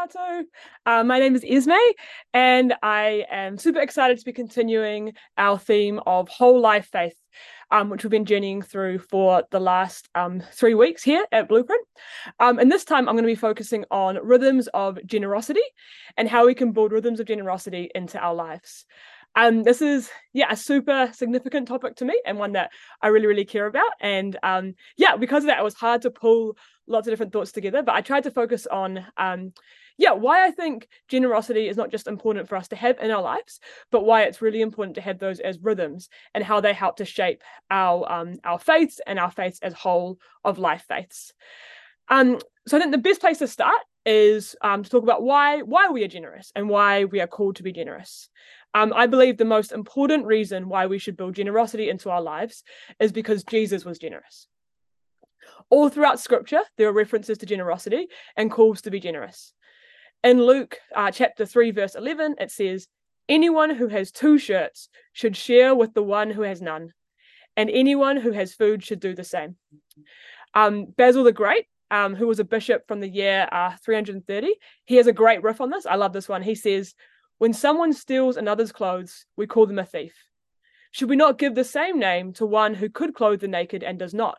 Tātou. Uh, my name is Esme, and I am super excited to be continuing our theme of whole life faith, um, which we've been journeying through for the last um, three weeks here at Blueprint. Um, and this time, I'm going to be focusing on rhythms of generosity and how we can build rhythms of generosity into our lives. Um, this is yeah a super significant topic to me and one that I really really care about. And um, yeah, because of that, it was hard to pull lots of different thoughts together. But I tried to focus on um, yeah why I think generosity is not just important for us to have in our lives, but why it's really important to have those as rhythms and how they help to shape our um, our faiths and our faiths as whole of life faiths. Um, so I think the best place to start is um, to talk about why why we are generous and why we are called to be generous. Um, I believe the most important reason why we should build generosity into our lives is because Jesus was generous. All throughout Scripture, there are references to generosity and calls to be generous. In Luke uh, chapter 3, verse 11, it says, Anyone who has two shirts should share with the one who has none, and anyone who has food should do the same. Um, Basil the Great, um, who was a bishop from the year uh, 330, he has a great riff on this. I love this one. He says, when someone steals another's clothes, we call them a thief. Should we not give the same name to one who could clothe the naked and does not?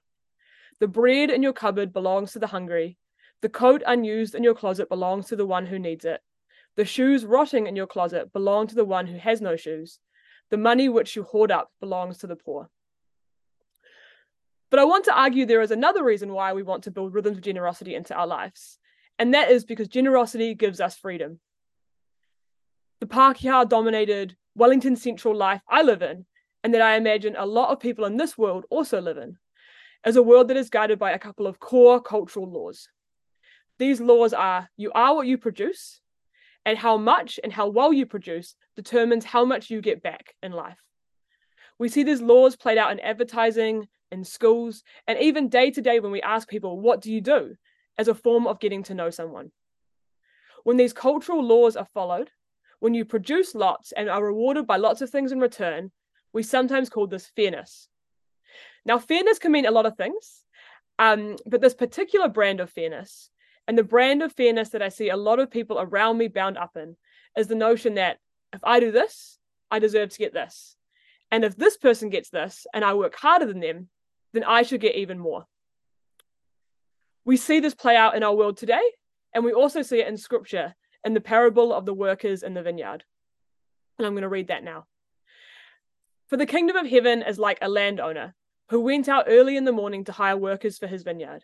The bread in your cupboard belongs to the hungry. The coat unused in your closet belongs to the one who needs it. The shoes rotting in your closet belong to the one who has no shoes. The money which you hoard up belongs to the poor. But I want to argue there is another reason why we want to build rhythms of generosity into our lives, and that is because generosity gives us freedom the Pākehā dominated Wellington Central life I live in, and that I imagine a lot of people in this world also live in, is a world that is guided by a couple of core cultural laws. These laws are you are what you produce, and how much and how well you produce determines how much you get back in life. We see these laws played out in advertising, in schools, and even day to day when we ask people, What do you do? as a form of getting to know someone. When these cultural laws are followed, when you produce lots and are rewarded by lots of things in return, we sometimes call this fairness. Now, fairness can mean a lot of things, um, but this particular brand of fairness, and the brand of fairness that I see a lot of people around me bound up in, is the notion that if I do this, I deserve to get this. And if this person gets this and I work harder than them, then I should get even more. We see this play out in our world today, and we also see it in scripture in the parable of the workers in the vineyard. And I'm going to read that now. For the kingdom of heaven is like a landowner who went out early in the morning to hire workers for his vineyard.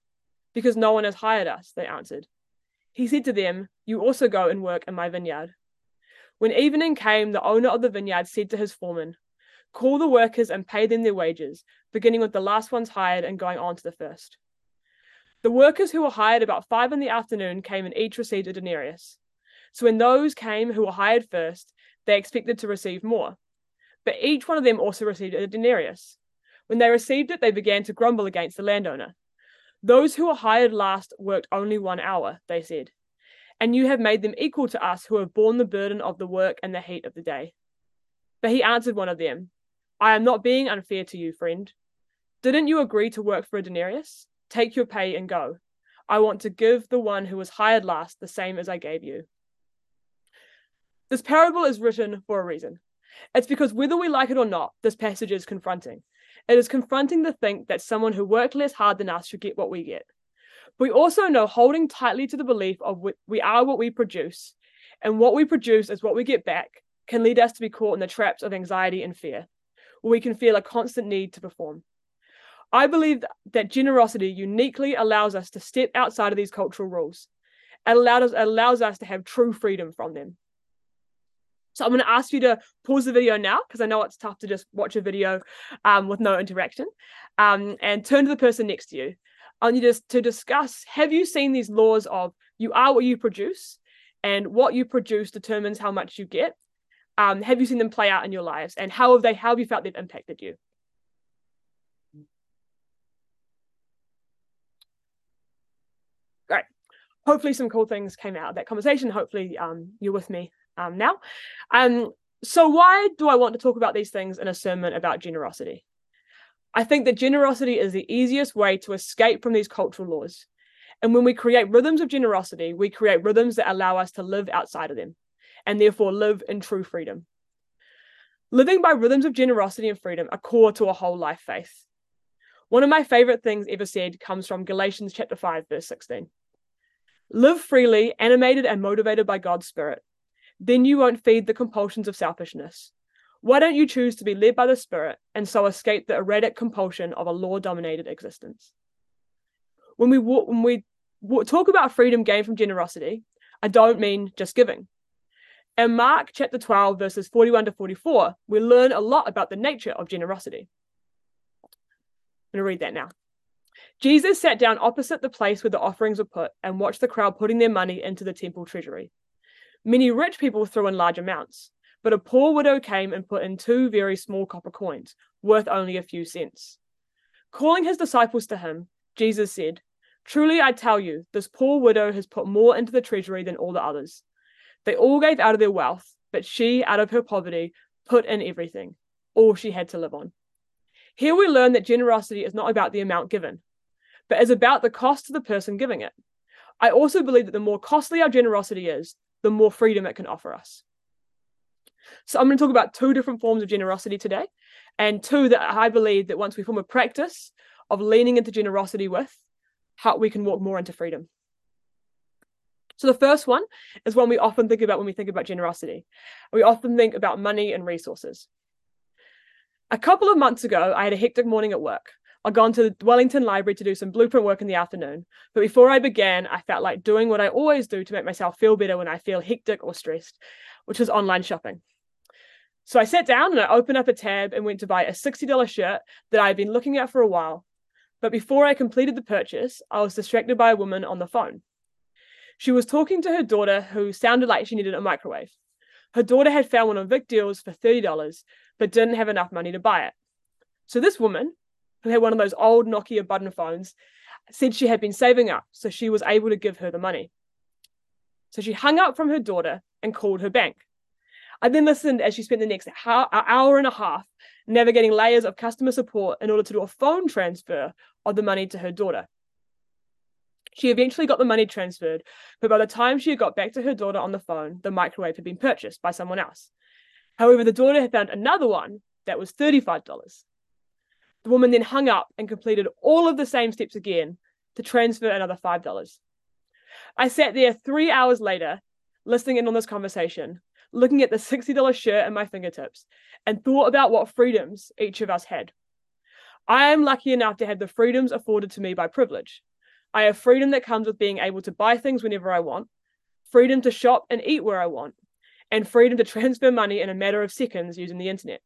Because no one has hired us, they answered. He said to them, You also go and work in my vineyard. When evening came, the owner of the vineyard said to his foreman, Call the workers and pay them their wages, beginning with the last ones hired and going on to the first. The workers who were hired about five in the afternoon came and each received a denarius. So when those came who were hired first, they expected to receive more. But each one of them also received a denarius. When they received it, they began to grumble against the landowner. Those who were hired last worked only one hour, they said. And you have made them equal to us who have borne the burden of the work and the heat of the day. But he answered one of them, I am not being unfair to you, friend. Didn't you agree to work for a denarius? Take your pay and go. I want to give the one who was hired last the same as I gave you. This parable is written for a reason. It's because whether we like it or not, this passage is confronting. It is confronting to think that someone who worked less hard than us should get what we get. We also know holding tightly to the belief of we are what we produce, and what we produce is what we get back, can lead us to be caught in the traps of anxiety and fear, where we can feel a constant need to perform. I believe that generosity uniquely allows us to step outside of these cultural rules. It allows allows us to have true freedom from them. So I'm going to ask you to pause the video now because I know it's tough to just watch a video um, with no interaction um, and turn to the person next to you. I you to, to discuss have you seen these laws of you are what you produce and what you produce determines how much you get. Um, have you seen them play out in your lives, and how have they? How have you felt they've impacted you? Great. Hopefully, some cool things came out of that conversation. Hopefully, um, you're with me um, now. Um, so, why do I want to talk about these things in a sermon about generosity? I think that generosity is the easiest way to escape from these cultural laws. And when we create rhythms of generosity, we create rhythms that allow us to live outside of them and therefore live in true freedom. Living by rhythms of generosity and freedom are core to a whole life faith. One of my favorite things ever said comes from Galatians chapter 5 verse 16. Live freely, animated and motivated by God's spirit. Then you won't feed the compulsions of selfishness. Why don't you choose to be led by the spirit and so escape the erratic compulsion of a law-dominated existence? When we when we talk about freedom gained from generosity, I don't mean just giving. In Mark chapter 12, verses 41 to 44, we learn a lot about the nature of generosity. I'm going to read that now. Jesus sat down opposite the place where the offerings were put and watched the crowd putting their money into the temple treasury. Many rich people threw in large amounts, but a poor widow came and put in two very small copper coins, worth only a few cents. Calling his disciples to him, Jesus said, Truly I tell you, this poor widow has put more into the treasury than all the others. They all gave out of their wealth, but she, out of her poverty, put in everything, all she had to live on. Here we learn that generosity is not about the amount given, but is about the cost to the person giving it. I also believe that the more costly our generosity is, the more freedom it can offer us. So I'm going to talk about two different forms of generosity today, and two that I believe that once we form a practice of leaning into generosity with, how we can walk more into freedom. So the first one is one we often think about when we think about generosity. We often think about money and resources. A couple of months ago, I had a hectic morning at work. I'd gone to the Wellington Library to do some blueprint work in the afternoon. But before I began, I felt like doing what I always do to make myself feel better when I feel hectic or stressed, which was online shopping. So I sat down and I opened up a tab and went to buy a $60 shirt that I had been looking at for a while but before I completed the purchase, I was distracted by a woman on the phone. She was talking to her daughter, who sounded like she needed a microwave. Her daughter had found one on Vic Deals for $30, but didn't have enough money to buy it. So this woman, who had one of those old Nokia button phones, said she had been saving up, so she was able to give her the money. So she hung up from her daughter and called her bank. I then listened as she spent the next hour and a half navigating layers of customer support in order to do a phone transfer of the money to her daughter. She eventually got the money transferred, but by the time she had got back to her daughter on the phone, the microwave had been purchased by someone else. However, the daughter had found another one that was $35. The woman then hung up and completed all of the same steps again to transfer another $5. I sat there three hours later, listening in on this conversation, looking at the $60 shirt at my fingertips, and thought about what freedoms each of us had. I am lucky enough to have the freedoms afforded to me by privilege. I have freedom that comes with being able to buy things whenever I want, freedom to shop and eat where I want, and freedom to transfer money in a matter of seconds using the internet.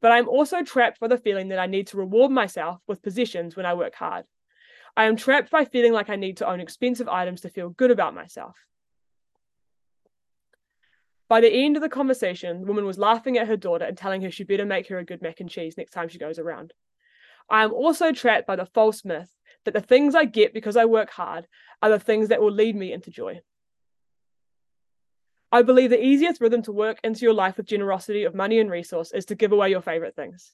But I'm also trapped by the feeling that I need to reward myself with positions when I work hard. I am trapped by feeling like I need to own expensive items to feel good about myself. By the end of the conversation, the woman was laughing at her daughter and telling her she better make her a good mac and cheese next time she goes around. I am also trapped by the false myth that the things I get because I work hard are the things that will lead me into joy. I believe the easiest rhythm to work into your life with generosity of money and resource is to give away your favorite things.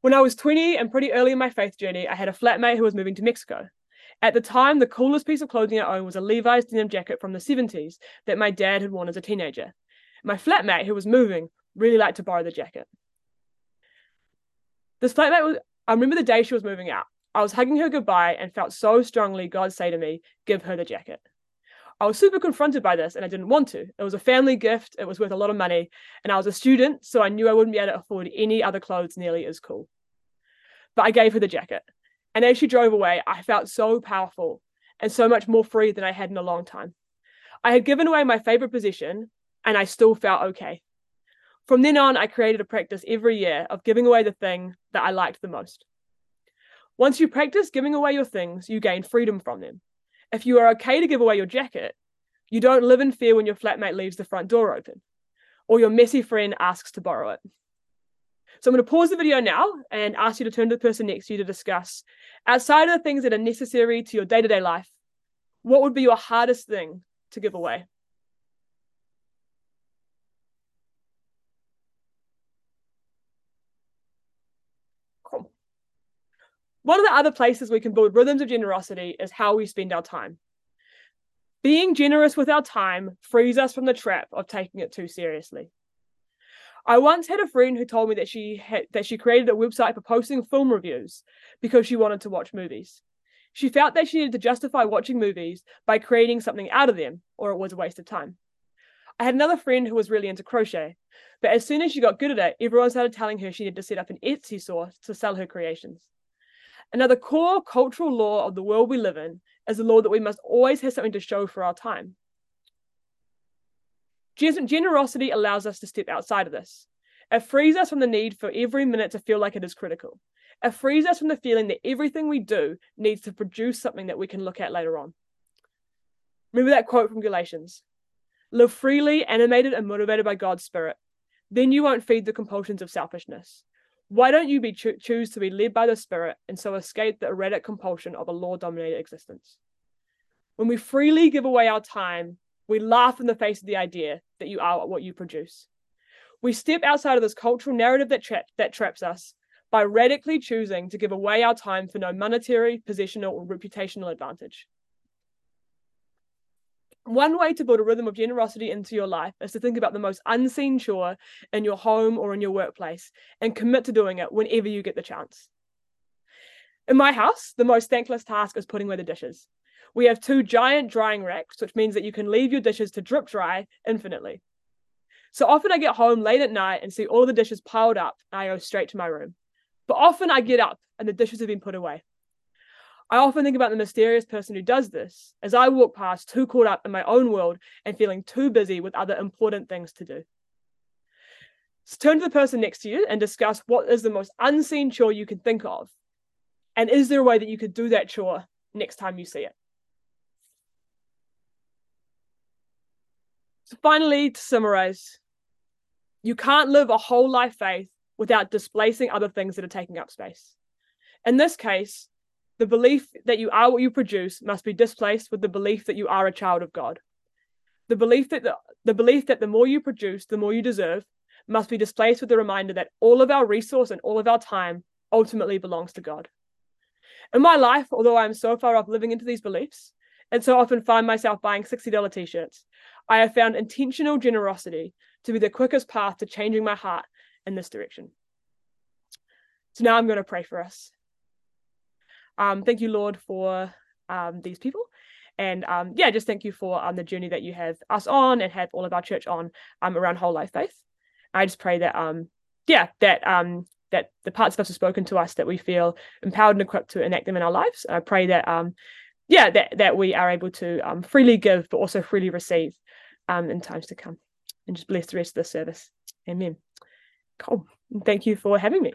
When I was 20 and pretty early in my faith journey, I had a flatmate who was moving to Mexico. At the time, the coolest piece of clothing I owned was a Levi's denim jacket from the 70s that my dad had worn as a teenager. My flatmate, who was moving, really liked to borrow the jacket. This flatmate was, I remember the day she was moving out. I was hugging her goodbye and felt so strongly God say to me, Give her the jacket. I was super confronted by this and I didn't want to. It was a family gift, it was worth a lot of money, and I was a student, so I knew I wouldn't be able to afford any other clothes nearly as cool. But I gave her the jacket. And as she drove away, I felt so powerful and so much more free than I had in a long time. I had given away my favorite possession and I still felt okay. From then on, I created a practice every year of giving away the thing that I liked the most. Once you practice giving away your things, you gain freedom from them. If you are okay to give away your jacket, You don't live in fear when your flatmate leaves the front door open or your messy friend asks to borrow it. So I'm going to pause the video now and ask you to turn to the person next to you to discuss, outside of the things that are necessary to your day to day life, what would be your hardest thing to give away? Cool. One of the other places we can build rhythms of generosity is how we spend our time. Being generous with our time frees us from the trap of taking it too seriously. I once had a friend who told me that she had that she created a website for posting film reviews because she wanted to watch movies. She felt that she needed to justify watching movies by creating something out of them, or it was a waste of time. I had another friend who was really into crochet, but as soon as she got good at it, everyone started telling her she needed to set up an Etsy store to sell her creations. Another core cultural law of the world we live in is the law that we must always have something to show for our time. Generosity allows us to step outside of this. It frees us from the need for every minute to feel like it is critical. It frees us from the feeling that everything we do needs to produce something that we can look at later on. Remember that quote from Galatians Live freely, animated and motivated by God's Spirit. Then you won't feed the compulsions of selfishness. Why don't you be cho- choose to be led by the Spirit and so escape the erratic compulsion of a law dominated existence? When we freely give away our time, we laugh in the face of the idea that you are what you produce. We step outside of this cultural narrative that, tra- that traps us by radically choosing to give away our time for no monetary, positional, or reputational advantage. One way to build a rhythm of generosity into your life is to think about the most unseen chore in your home or in your workplace and commit to doing it whenever you get the chance. In my house, the most thankless task is putting away the dishes. We have two giant drying racks, which means that you can leave your dishes to drip dry infinitely. So often I get home late at night and see all the dishes piled up, and I go straight to my room. But often I get up and the dishes have been put away. I often think about the mysterious person who does this as I walk past, too caught up in my own world and feeling too busy with other important things to do. So turn to the person next to you and discuss what is the most unseen chore you can think of. And is there a way that you could do that chore next time you see it? So, finally, to summarize, you can't live a whole life faith without displacing other things that are taking up space. In this case, the belief that you are what you produce must be displaced with the belief that you are a child of God. The belief that the, the belief that the more you produce, the more you deserve, must be displaced with the reminder that all of our resource and all of our time ultimately belongs to God. In my life, although I'm so far off living into these beliefs, and so often find myself buying $60 t shirts, I have found intentional generosity to be the quickest path to changing my heart in this direction. So now I'm going to pray for us. Um, thank you, Lord, for um, these people. And um, yeah, just thank you for um, the journey that you have us on and have all of our church on um, around whole life faith. I just pray that, um, yeah, that um, that the parts of us have spoken to us that we feel empowered and equipped to enact them in our lives. And I pray that, um, yeah, that that we are able to um, freely give, but also freely receive um, in times to come. And just bless the rest of the service. Amen. Cool. Thank you for having me.